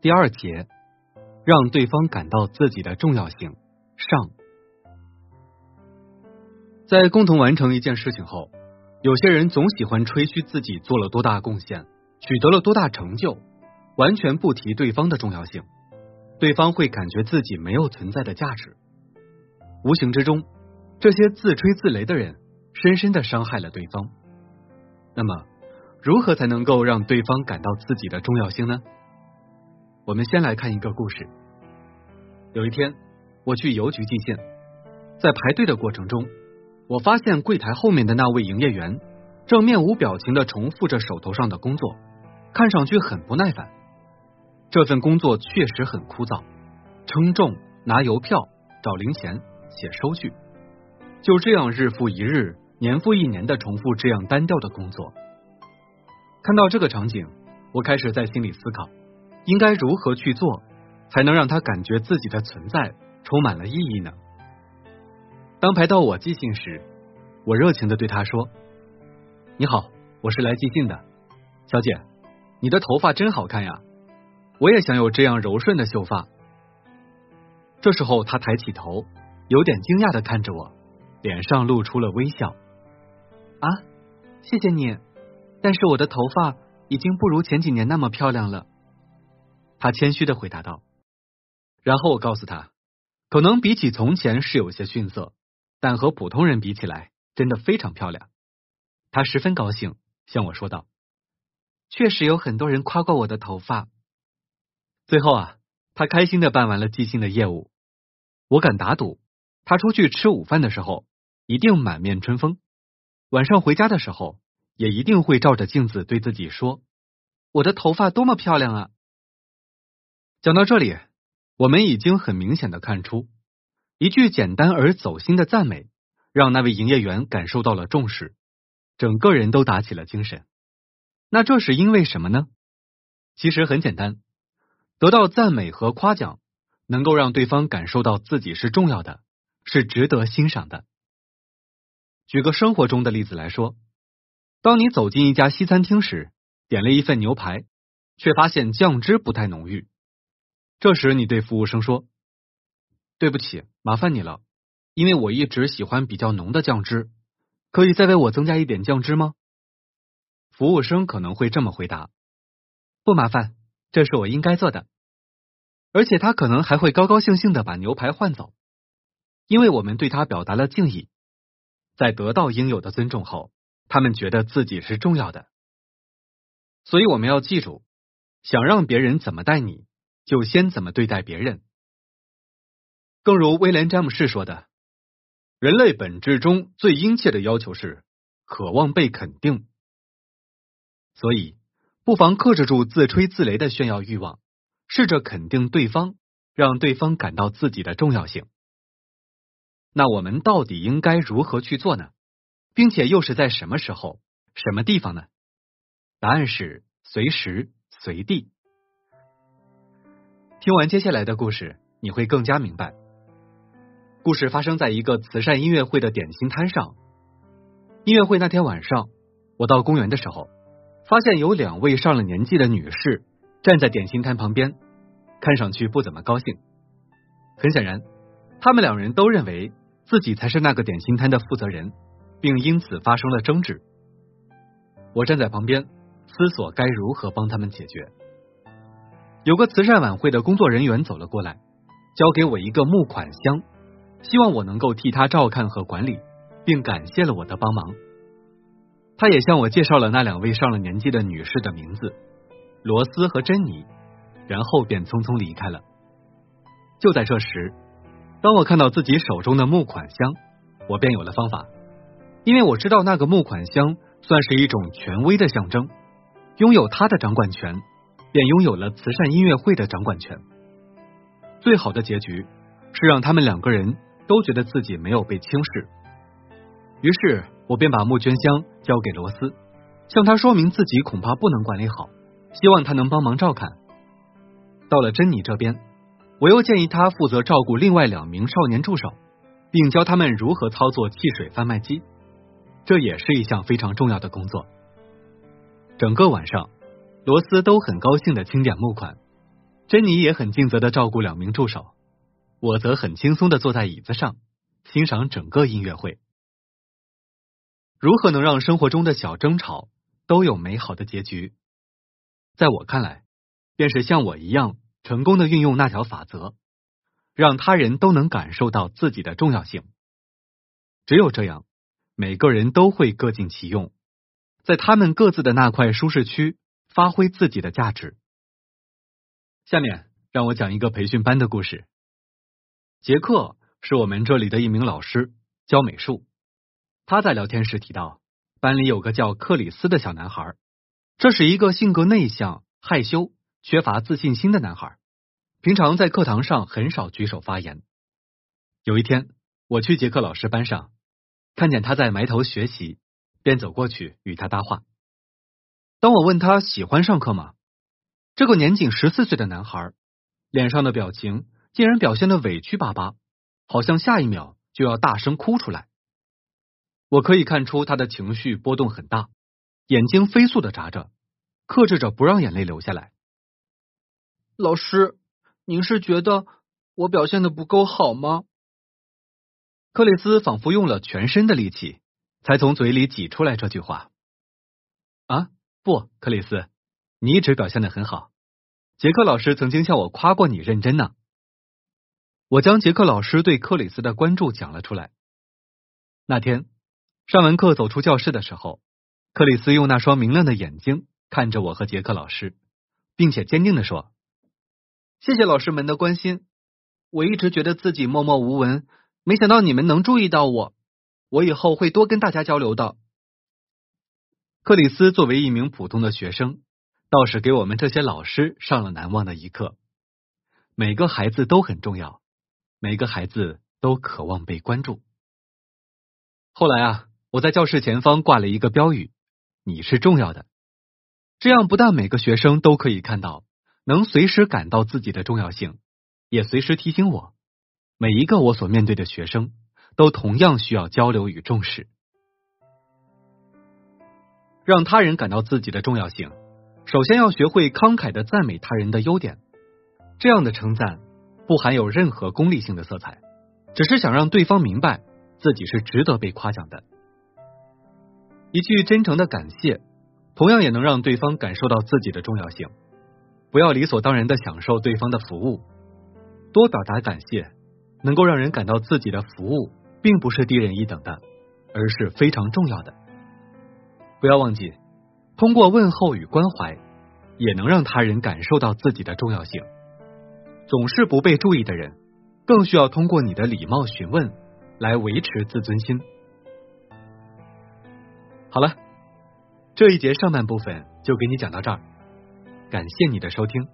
第二节，让对方感到自己的重要性。上，在共同完成一件事情后，有些人总喜欢吹嘘自己做了多大贡献，取得了多大成就，完全不提对方的重要性，对方会感觉自己没有存在的价值。无形之中，这些自吹自擂的人深深的伤害了对方。那么，如何才能够让对方感到自己的重要性呢？我们先来看一个故事。有一天，我去邮局寄信，在排队的过程中，我发现柜台后面的那位营业员正面无表情的重复着手头上的工作，看上去很不耐烦。这份工作确实很枯燥，称重、拿邮票、找零钱。写收据，就这样日复一日、年复一年的重复这样单调的工作。看到这个场景，我开始在心里思考，应该如何去做，才能让他感觉自己的存在充满了意义呢？当排到我寄信时，我热情的对他说：“你好，我是来寄信的，小姐，你的头发真好看呀，我也想有这样柔顺的秀发。”这时候，他抬起头。有点惊讶的看着我，脸上露出了微笑。啊，谢谢你，但是我的头发已经不如前几年那么漂亮了。他谦虚的回答道。然后我告诉他，可能比起从前是有些逊色，但和普通人比起来，真的非常漂亮。他十分高兴，向我说道：“确实有很多人夸过我的头发。”最后啊，他开心的办完了寄信的业务。我敢打赌。他出去吃午饭的时候，一定满面春风；晚上回家的时候，也一定会照着镜子对自己说：“我的头发多么漂亮啊！”讲到这里，我们已经很明显的看出，一句简单而走心的赞美，让那位营业员感受到了重视，整个人都打起了精神。那这是因为什么呢？其实很简单，得到赞美和夸奖，能够让对方感受到自己是重要的。是值得欣赏的。举个生活中的例子来说，当你走进一家西餐厅时，点了一份牛排，却发现酱汁不太浓郁。这时，你对服务生说：“对不起，麻烦你了，因为我一直喜欢比较浓的酱汁，可以再为我增加一点酱汁吗？”服务生可能会这么回答：“不麻烦，这是我应该做的。”而且他可能还会高高兴兴的把牛排换走。因为我们对他表达了敬意，在得到应有的尊重后，他们觉得自己是重要的。所以我们要记住，想让别人怎么待你，就先怎么对待别人。更如威廉·詹姆士说的：“人类本质中最殷切的要求是渴望被肯定。”所以，不妨克制住自吹自擂的炫耀欲望，试着肯定对方，让对方感到自己的重要性。那我们到底应该如何去做呢？并且又是在什么时候、什么地方呢？答案是随时随地。听完接下来的故事，你会更加明白。故事发生在一个慈善音乐会的点心摊上。音乐会那天晚上，我到公园的时候，发现有两位上了年纪的女士站在点心摊旁边，看上去不怎么高兴。很显然，他们两人都认为。自己才是那个点心摊的负责人，并因此发生了争执。我站在旁边思索该如何帮他们解决。有个慈善晚会的工作人员走了过来，交给我一个募款箱，希望我能够替他照看和管理，并感谢了我的帮忙。他也向我介绍了那两位上了年纪的女士的名字罗斯和珍妮，然后便匆匆离开了。就在这时。当我看到自己手中的募款箱，我便有了方法，因为我知道那个募款箱算是一种权威的象征，拥有它的掌管权，便拥有了慈善音乐会的掌管权。最好的结局是让他们两个人都觉得自己没有被轻视。于是我便把募捐箱交给罗斯，向他说明自己恐怕不能管理好，希望他能帮忙照看。到了珍妮这边。我又建议他负责照顾另外两名少年助手，并教他们如何操作汽水贩卖机，这也是一项非常重要的工作。整个晚上，罗斯都很高兴的清点募款，珍妮也很尽责的照顾两名助手，我则很轻松的坐在椅子上欣赏整个音乐会。如何能让生活中的小争吵都有美好的结局？在我看来，便是像我一样成功的运用那条法则，让他人都能感受到自己的重要性。只有这样，每个人都会各尽其用，在他们各自的那块舒适区发挥自己的价值。下面让我讲一个培训班的故事。杰克是我们这里的一名老师，教美术。他在聊天时提到，班里有个叫克里斯的小男孩，这是一个性格内向、害羞、缺乏自信心的男孩，平常在课堂上很少举手发言。有一天，我去杰克老师班上，看见他在埋头学习，便走过去与他搭话。当我问他喜欢上课吗？这个年仅十四岁的男孩脸上的表情竟然表现的委屈巴巴，好像下一秒就要大声哭出来。我可以看出他的情绪波动很大，眼睛飞速的眨着，克制着不让眼泪流下来。老师，您是觉得我表现的不够好吗？克里斯仿佛用了全身的力气，才从嘴里挤出来这句话。啊，不，克里斯，你一直表现的很好。杰克老师曾经向我夸过你认真呢。我将杰克老师对克里斯的关注讲了出来。那天。上完课走出教室的时候，克里斯用那双明亮的眼睛看着我和杰克老师，并且坚定的说：“谢谢老师们的关心。我一直觉得自己默默无闻，没想到你们能注意到我。我以后会多跟大家交流的。”克里斯作为一名普通的学生，倒是给我们这些老师上了难忘的一课。每个孩子都很重要，每个孩子都渴望被关注。后来啊。我在教室前方挂了一个标语：“你是重要的。”这样不但每个学生都可以看到，能随时感到自己的重要性，也随时提醒我，每一个我所面对的学生都同样需要交流与重视。让他人感到自己的重要性，首先要学会慷慨的赞美他人的优点。这样的称赞不含有任何功利性的色彩，只是想让对方明白自己是值得被夸奖的。一句真诚的感谢，同样也能让对方感受到自己的重要性。不要理所当然的享受对方的服务，多表达感谢，能够让人感到自己的服务并不是低人一等的，而是非常重要的。不要忘记，通过问候与关怀，也能让他人感受到自己的重要性。总是不被注意的人，更需要通过你的礼貌询问来维持自尊心。好了，这一节上半部分就给你讲到这儿，感谢你的收听。